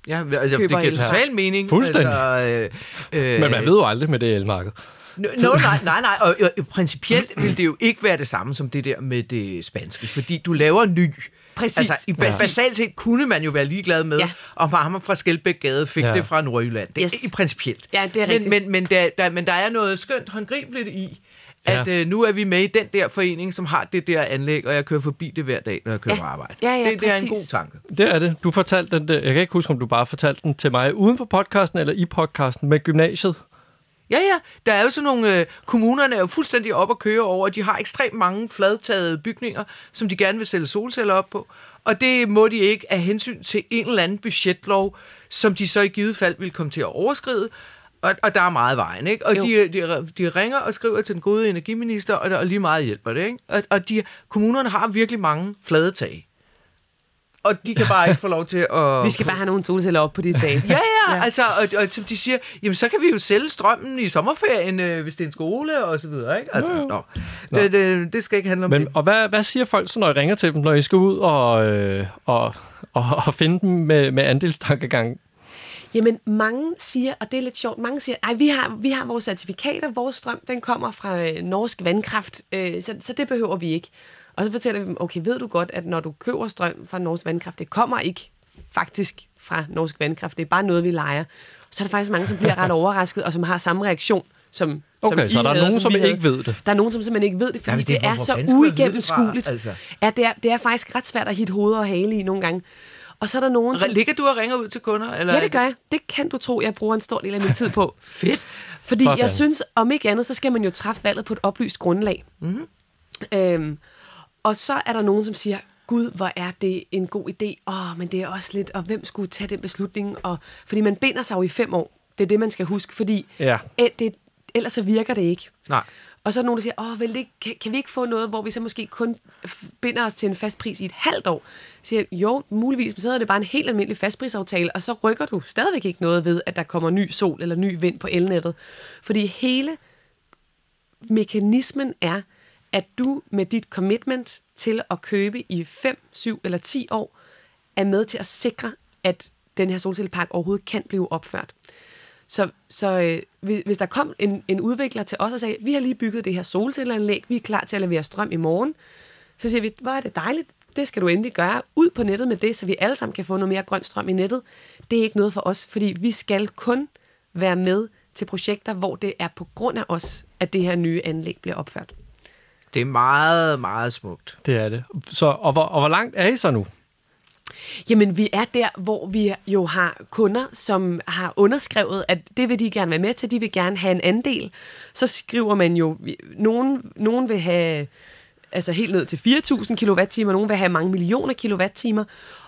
Ja, altså, det giver total mening. Fuldstændig. Altså, øh, øh, Men man ved jo aldrig med det elmarked. Nå, no, nej, nej, nej. Og, og, og principielt vil det jo ikke være det samme som det der med det spanske, fordi du laver ny. Præcis. Altså, i ba- Ja. basalt set kunne man jo være ligeglad med, ja. Om ham fra Skelbæk Gade fik Ja. det fra Nordjylland. Det er Yes. ikke principielt. Ja, det er men, rigtigt. Men, men, der, der, men der er noget skønt håndgribeligt i, at Ja. øh, nu er vi med i den der forening, som har det der anlæg, og jeg kører forbi det hver dag, når jeg kører Ja. på arbejde. Ja, ja, det, det er en god tanke. Det er det. Du fortalte den, der- jeg kan ikke huske, om du bare fortalte den til mig uden for podcasten eller i podcasten med gymnasiet. Ja, ja. Der er jo sådan nogle... Øh, kommunerne er jo fuldstændig op at køre over, at de har ekstremt mange fladtagede bygninger, som de gerne vil sælge solceller op på. Og det må de ikke af hensyn til en eller anden budgetlov, som de så i givet fald vil komme til at overskride. Og, og der er meget vejen, ikke? Og Jo. de, de, de ringer og skriver til den gode energiminister, og, der, og lige meget hjælper det, ikke? Og, og de, kommunerne har virkelig mange flade tag. Og de kan bare ikke få lov til at... Vi skal bare have nogle solceller op på de tag. Ja, ja, ja. altså, og, og som de siger, jamen så kan vi jo sælge strømmen i sommerferien, øh, hvis det er en skole og så videre, ikke? Altså, nå. Nå. Det, det, det skal ikke handle om Men, det. og hvad, hvad siger folk så, når I ringer til dem, når I skal ud og, øh, og, og, og finde dem med, med andelstankegang? Jamen, mange siger, og det er lidt sjovt, mange siger, ej, vi har, vi har vores certifikater, vores strøm, den kommer fra øh, norsk vandkraft, øh, så, så det behøver vi ikke. Og så fortæller vi dem, okay, ved du godt, at når du køber strøm fra norsk vandkraft, det kommer ikke faktisk fra norsk vandkraft, det er bare noget, vi leger. Så er der faktisk mange, som bliver ret overrasket, og som har samme reaktion, som Okay, som I så der er nogen, som vi ikke ved det. Der er nogen, som simpelthen ikke ved det, fordi Jamen, det er- det, er så det fra, uigennemskueligt. altså? Ja, det er, det er faktisk ret svært at hitte hoved og hale i nogle gange. Og så er der nogen, som... Ligger du og ringer ud til kunder? Eller Ja, det gør jeg. Det kan du tro, jeg bruger en stor del af min tid på. [LAUGHS] Fedt. Fordi Sådan. jeg synes, om ikke andet, så skal man jo træffe valget på et oplyst grundlag. Mm-hmm. Øhm, og så er der nogen, som siger, Gud, hvor er det en god idé. Åh, men det er også lidt, og hvem skulle tage den beslutning? Og, fordi man binder sig jo i fem år. Det er det, man skal huske, fordi Ja. det, ellers så virker det ikke. Nej. Og så er der nogen, der siger, Åh, vel, det, kan, kan vi ikke få noget, hvor vi så måske kun binder os til en fast pris i et halvt år? Så siger jo, muligvis, men så er det bare en helt almindelig fastprisaftale, og så rykker du stadigvæk ikke noget ved, at der kommer ny sol eller ny vind på elnettet. Fordi hele mekanismen er, at du med dit commitment til at købe i 5, 7 eller 10 år, er med til at sikre, at den her solcellepark overhovedet kan blive opført. Så, så øh, hvis der kom en, en udvikler til os og sagde, vi har lige bygget det her solcelleanlæg, vi er klar til at levere strøm i morgen, så siger vi, hvor er det dejligt, det skal du endelig gøre. Ud på nettet med det, så vi alle sammen kan få noget mere grøn strøm i nettet. Det er ikke noget for os, fordi vi skal kun være med til projekter, hvor det er på grund af os, at det her nye anlæg bliver opført. Det er meget, meget smukt. Det er det. Så, og, hvor, og hvor langt er I så nu? Jamen, vi er der, hvor vi jo har kunder, som har underskrevet, at det vil de gerne være med til, de vil gerne have en andel. Så skriver man jo, nogen, nogen vil have altså helt ned til 4.000 kWh, nogen vil have mange millioner kilowattimer,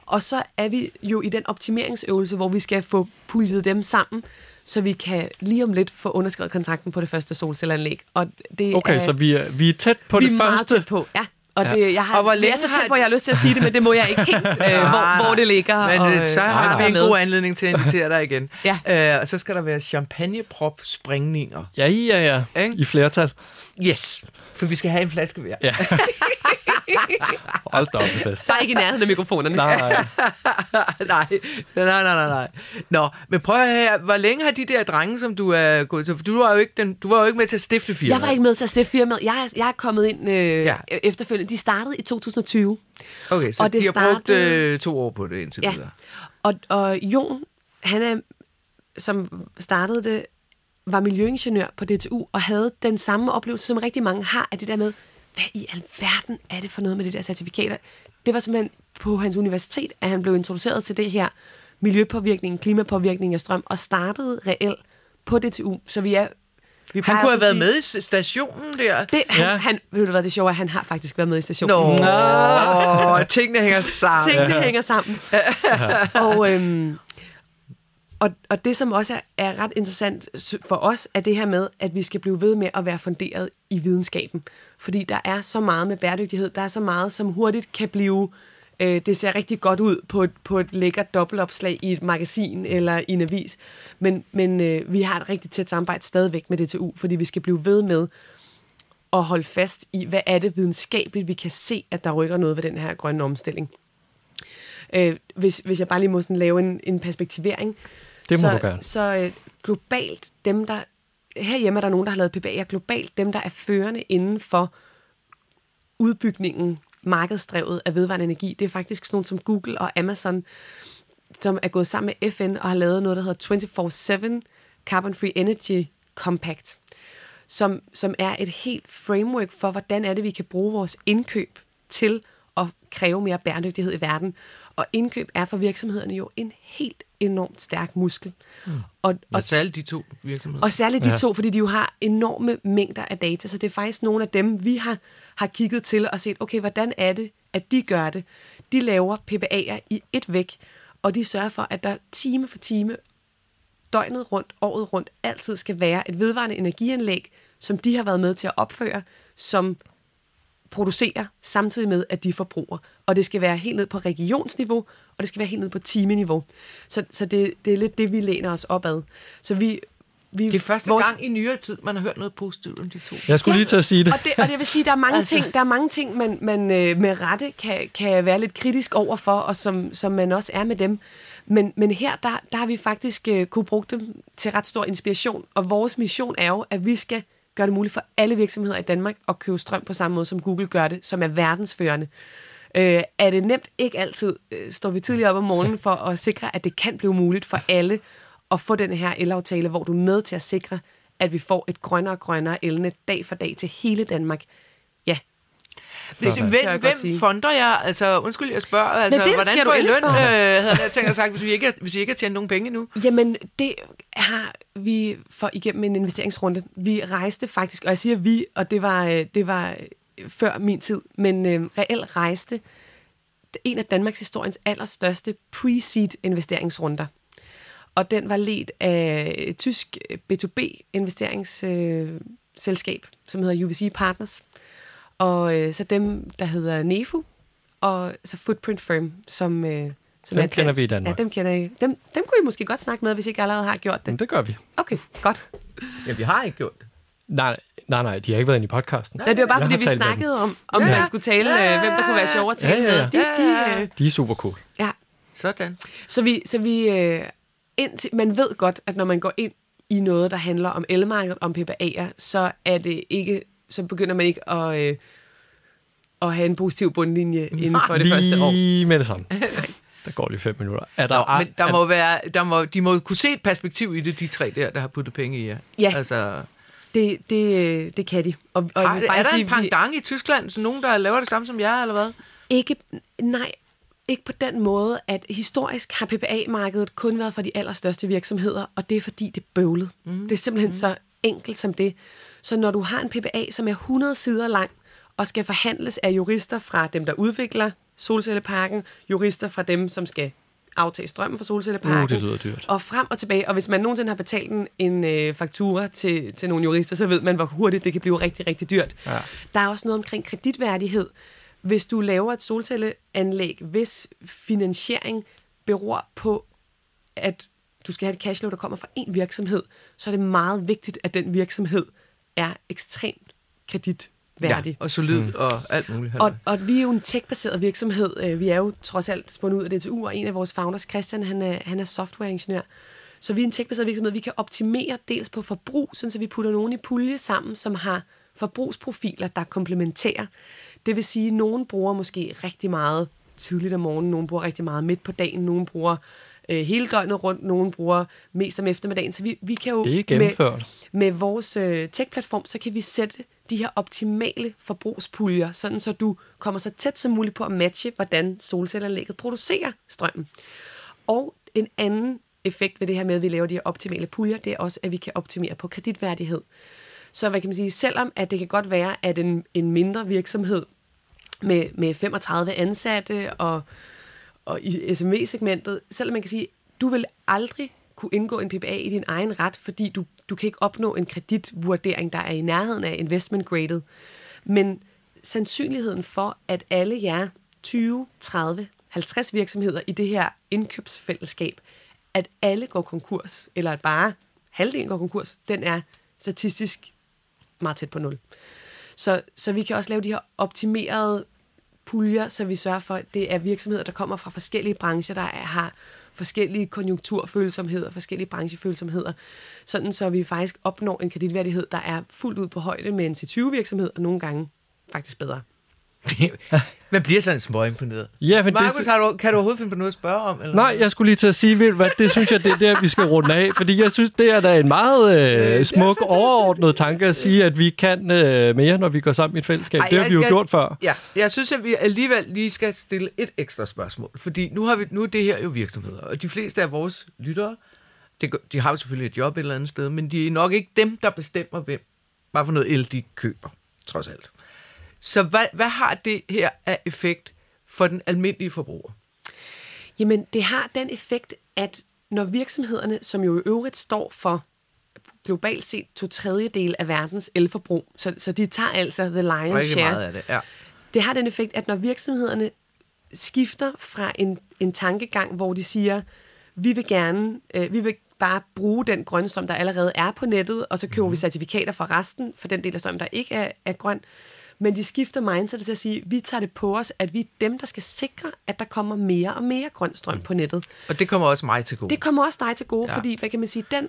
og så er vi jo i den optimeringsøvelse, hvor vi skal få puljet dem sammen, så vi kan lige om lidt få underskrevet kontrakten på det første solcelleanlæg. Og det Okay, er, så vi er, vi er tæt på vi det er meget første. tæt på, ja. Og, Ja. det, jeg har, Og hvor jeg er længe så har tæt på, at jeg har lyst til at sige det, men det må jeg ikke helt, [LAUGHS] øh, hvor, hvor det ligger. Men og, øh, så øh, har og vi en med. god anledning til at invitere dig igen. [LAUGHS] Ja. Øh, og så skal der være champagneprop-springninger. Ja, ja, ja. Ikke? I flertal. Yes, for vi skal have en flaske hver. Ja. [LAUGHS] [LAUGHS] Hold da op, en fest. Bare ikke i nærheden af mikrofonerne. Nej, nej. [LAUGHS] nej, nej, nej, nej, nej. Nå, men prøv at høre, hvor længe har de der drenge, som du er gået til, for du var jo ikke, den, du var jo ikke med til at stifte firmaet. Jeg var ikke med til at stifte firmaet. Jeg, er- jeg er kommet ind øh, Ja. efterfølgende. De startede i 2020. Okay, så Og det de har brugt øh, to år på det indtil Ja. videre. Og, og Jon, han er, som startede det, var miljøingeniør på DTU og havde den samme oplevelse, som rigtig mange har, af det der med, hvad i alverden er det for noget med det der certifikater? Det var simpelthen på hans universitet, at han blev introduceret til det her miljøpåvirkning, klimapåvirkning af strøm, og startede reelt på DTU. Så vi er Vi Han kunne have været sige- med i stationen der. Det, han, Ja. han, ved du hvad, det sjove er, han har faktisk været med i stationen. Nå, tingene hænger sammen. Tingene hænger sammen. og, øhm, og, og det, som også er, er ret interessant for os, er det her med, at vi skal blive ved med at være funderet i videnskaben. Fordi der er så meget med bæredygtighed, der er så meget, som hurtigt kan blive... Øh, det ser rigtig godt ud på et, på et lækkert dobbeltopslag i et magasin eller i en avis. Men, men øh, vi har et rigtig tæt samarbejde stadigvæk med DTU, fordi vi skal blive ved med at holde fast i, hvad er det videnskabeligt, vi kan se, at der rykker noget ved den her grønne omstilling. Øh, hvis, hvis jeg bare lige må sådan lave en, en perspektivering. Det må så, du gerne. Så øh, globalt, dem der... Herhjemme er der nogen, der har lavet PPA'er. Globalt, dem der er førende inden for udbygningen, markedsdrevet af vedvarende energi, det er faktisk sådan nogle som Google og Amazon, som er gået sammen med FN og har lavet noget, der hedder 24-7 Carbon Free Energy Compact, som, som er et helt framework for, hvordan er det, vi kan bruge vores indkøb til at kræve mere bæredygtighed i verden. Og indkøb er for virksomhederne jo en helt enormt stærk muskel. Mm. Og, og Og særligt de to virksomheder. og særligt de Ja. to, fordi de jo har enorme mængder af data, så det er faktisk nogle af dem, vi har, har kigget til og set, okay, hvordan er det, at de gør det? De laver PPA'er i et væk, og de sørger for, at der time for time, døgnet rundt, året rundt, altid skal være et vedvarende energianlæg, som de har været med til at opføre, som producerer, samtidig med, at de forbruger. Og det skal være helt ned på regionsniveau, og det skal være helt ned på timeniveau. Så, så det, det er lidt det, vi læner os opad. Så vi, vi, Det er første vores... gang i nyere tid, man har hørt noget positivt om de to. Jeg skulle lige til at sige det. Og det, og det vil sige, der er mange Altså. altså. ting, der er mange ting man, man øh, med rette kan, kan være lidt kritisk over for, og som, som man også er med dem. Men, men her, der, der har vi faktisk øh, kunne bruge dem til ret stor inspiration. Og vores mission er jo, at vi skal gøre det muligt for alle virksomheder i Danmark at købe strøm på samme måde, som Google gør det, som er verdensførende. Øh, er det nemt? Ikke altid. Øh, står vi tidligere op om morgenen for at sikre, at det kan blive muligt for alle at få den her elaftale, hvor du er med til at sikre, at vi får et grønnere og grønnere elnet dag for dag til hele Danmark. Ja, Hvis, hvem, hvem sige. fonder jeg? Altså, undskyld, jeg spørger. Altså, det hvordan får du I løn, øh, havde jeg tænkt at sagt, hvis, vi ikke, hvis I ikke har tjent nogen penge endnu? Jamen, det har vi for igennem en investeringsrunde. Vi rejste faktisk, og jeg siger vi, og det var, øh, det var før min tid, men øh, reelt rejste en af Danmarks historiens allerstørste pre-seed investeringsrunder. Og den var ledt af et tysk B2B-investeringsselskab, som hedder UVC Partners. Og øh, så dem, der hedder Nefu, og så Footprint Firm, som, øh, som Dem er kender vi i Danmark. Ja, dem kender I. Dem, dem kunne I måske godt snakke med, hvis I ikke allerede har gjort Men det. det gør vi. Okay, godt. Ja, vi har ikke gjort det. Nej, nej, nej, de har ikke været inde i podcasten. Ja, det var bare, Jeg fordi vi snakkede om, om Ja, man skulle tale, Ja, øh, hvem der kunne være sjovere at tale Ja, ja, ja. med. De, de, øh, De er super cool. ja. Sådan. Så vi, så vi øh, indtil, man ved godt, at når man går ind i noget, der handler om elmarkedet, om PPA'er, så er det ikke, så begynder man ikke at, øh, at have en positiv bundlinje inden for det lige første år. med det samme. [LAUGHS] Der går lige fem minutter. Er der, Nå, men der må være, der må, de må kunne se et perspektiv i det, de tre der, der har puttet penge i jer. Ja. Altså, Det, det, øh, det kan de. Og, og har, er der en pendant i Tyskland, så nogen, der laver det samme som jer, eller hvad? Ikke, nej, ikke på den måde, at historisk har PPA-markedet kun været for de allerstørste virksomheder, og det er fordi, det er bøvlet. Mm. Det er simpelthen mm. så enkelt som det. Så når du har en PPA, som er 100 sider lang, og skal forhandles af jurister fra dem, der udvikler solcelleparken, jurister fra dem, som skal aftage strømmen fra solcelleparken. Uh, det lyder dyrt. Og frem og tilbage. Og hvis man nogensinde har betalt en, en øh, faktura til, til nogle jurister, så ved man, hvor hurtigt det kan blive rigtig, rigtig dyrt. Ja. Der er også noget omkring kreditværdighed. Hvis du laver et solcelleanlæg, hvis finansiering beror på, at du skal have et cashflow, der kommer fra en virksomhed, så er det meget vigtigt, at den virksomhed er ekstremt kreditværdig. og solid mm. og alt muligt. Og, og vi er jo en tech-baseret virksomhed. Øh, Vi er jo trods alt spundet ud af DTU, og en af vores founders, Christian, han er, han er softwareingeniør. Så vi er en tech-baseret virksomhed. Vi kan optimere dels på forbrug, sådan så vi putter nogen i pulje sammen, som har forbrugsprofiler, der komplementerer. Det vil sige, at nogen bruger måske rigtig meget tidligt om morgenen, nogen bruger rigtig meget midt på dagen, nogen bruger øh, hele døgnet rundt, nogen bruger mest om eftermiddagen. Så vi, vi kan jo Det er gennemført. med, med vores øh, tech-platform, så kan vi sætte de her optimale forbrugspuljer, sådan så du kommer så tæt som muligt på at matche, hvordan solcelleranlægget producerer strømmen. Og en anden effekt ved det her med, at vi laver de her optimale puljer, det er også, at vi kan optimere på kreditværdighed. Så hvad kan man sige, selvom at det kan godt være, at en, en mindre virksomhed med, med 35 ansatte og, og i SME-segmentet, selvom man kan sige, du vil aldrig kunne indgå en PPA i din egen ret, fordi du, du kan ikke opnå en kreditvurdering, der er i nærheden af investment graded. Men sandsynligheden for, at alle jer 20, 30, 50 virksomheder i det her indkøbsfællesskab, at alle går konkurs, eller at bare halvdelen går konkurs, den er statistisk meget tæt på nul. Så, så vi kan også lave de her optimerede puljer, så vi sørger for, at det er virksomheder, der kommer fra forskellige brancher, der er, har forskellige konjunkturfølsomheder, forskellige branchefølsomheder, sådan så vi faktisk opnår en kreditværdighed, der er fuldt ud på højde med en C20-virksomhed, og nogle gange faktisk bedre. [LAUGHS] Man bliver sådan småimponeret. Ja, men Markus, det, har du, kan du overhovedet finde på noget at spørge om? Eller nej, jeg skulle lige til at sige, ved hvad, det synes jeg, det er der, vi skal runde af, fordi jeg synes, det er da en meget øh, smuk, overordnet tanke at sige, at vi kan øh, mere, når vi går sammen i et fællesskab. Ej, det har vi jo skal- gjort før. Ja, jeg synes, at vi alligevel lige skal stille et ekstra spørgsmål. Fordi nu, har vi, nu er det her jo virksomheder, og de fleste af vores lyttere, det, de har jo selvfølgelig et job et eller andet sted, men de er nok ikke dem, der bestemmer, hvem, hvad for noget el de køber, trods alt. Så hvad, hvad har det her af effekt for den almindelige forbruger? Jamen, det har den effekt, at når virksomhederne, som jo i øvrigt står for globalt set to tredjedel af verdens elforbrug, så, så de tager altså the lion's share. meget af det, ja. Det har den effekt, at når virksomhederne skifter fra en, en tankegang, hvor de siger, vi vil gerne, øh, vi vil bare bruge den grønne strøm, der allerede er på nettet, og så køber mm. vi certifikater for resten, for den del af strøm, der ikke er, er grøn. Men de skifter mindset til at sige, vi tager det på os, at vi er dem, der skal sikre, at der kommer mere og mere grøn strøm på nettet. Og det kommer også mig til gode. Det kommer også dig til gode, Ja. fordi, hvad kan man sige, den,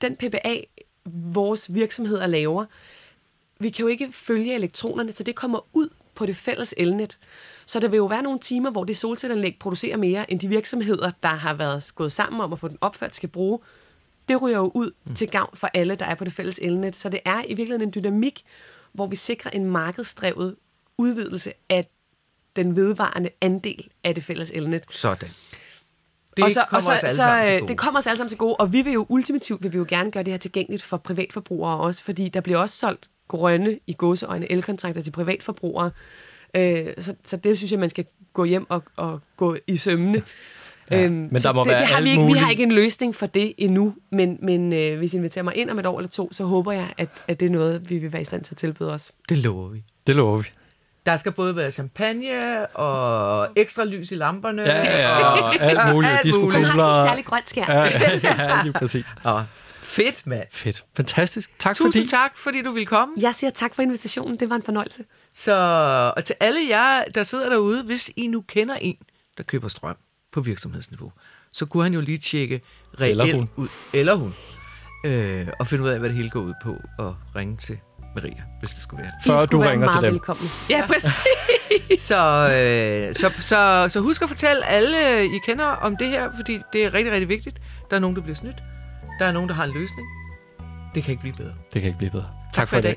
den PPA, vores virksomheder laver, vi kan jo ikke følge elektronerne, så det kommer ud på det fælles elnet. Så der vil jo være nogle timer, hvor det solcelleanlæg producerer mere, end de virksomheder, der har været gået sammen om at få den opført, skal bruge. Det ryger jo ud mm. til gavn for alle, der er på det fælles elnet. Så det er i virkeligheden en dynamik, hvor vi sikrer en markedsdrevet udvidelse af den vedvarende andel af det fælles elnet. Sådan. Det og så, kommer og så, os alle så, sammen til øh, gode. Det kommer os alle sammen til gode, og vi vil jo ultimativt vil vi jo gerne gøre det her tilgængeligt for privatforbrugere også, fordi der bliver også solgt grønne i gåseøjne elkontrakter til privatforbrugere. Øh, så, så det synes jeg, man skal gå hjem og, og gå i sømne. Ja, men der må det, være det har alt vi, ikke, vi har ikke en løsning for det endnu, men, men øh, hvis I inviterer mig ind om et år eller to, så håber jeg, at, at det er noget, vi vil være i stand til at tilbyde os. Det lover vi. Det lover vi. Der skal både være champagne og ekstra lys i lamperne. Ja, ja, ja, og alt muligt. [LAUGHS] alt De skulle muligt. Man har helt særligt grønt skær. Ja, ja, ja, lige præcis. [LAUGHS] Og fedt, mand. Fedt. Fantastisk. Tak Tusind fordi... tak, fordi du ville komme. Jeg siger tak for invitationen. Det var en fornøjelse. Så, og til alle jer, der sidder derude, hvis I nu kender en, der køber strøm på virksomhedsniveau, så kunne han jo lige tjekke reelt Eller hun. ud. Eller hun. Øh, og finde ud af, hvad det hele går ud på, og ringe til Maria, hvis det skulle være. Før skulle du være ringer til dem. Velkommen. Ja, præcis. Så, øh, så, så, så husk at fortælle alle, I kender om det her, fordi det er rigtig, rigtig vigtigt. Der er nogen, der bliver snydt. Der er nogen, der har en løsning. Det kan ikke blive bedre. Det kan ikke blive bedre. Tak for i dag.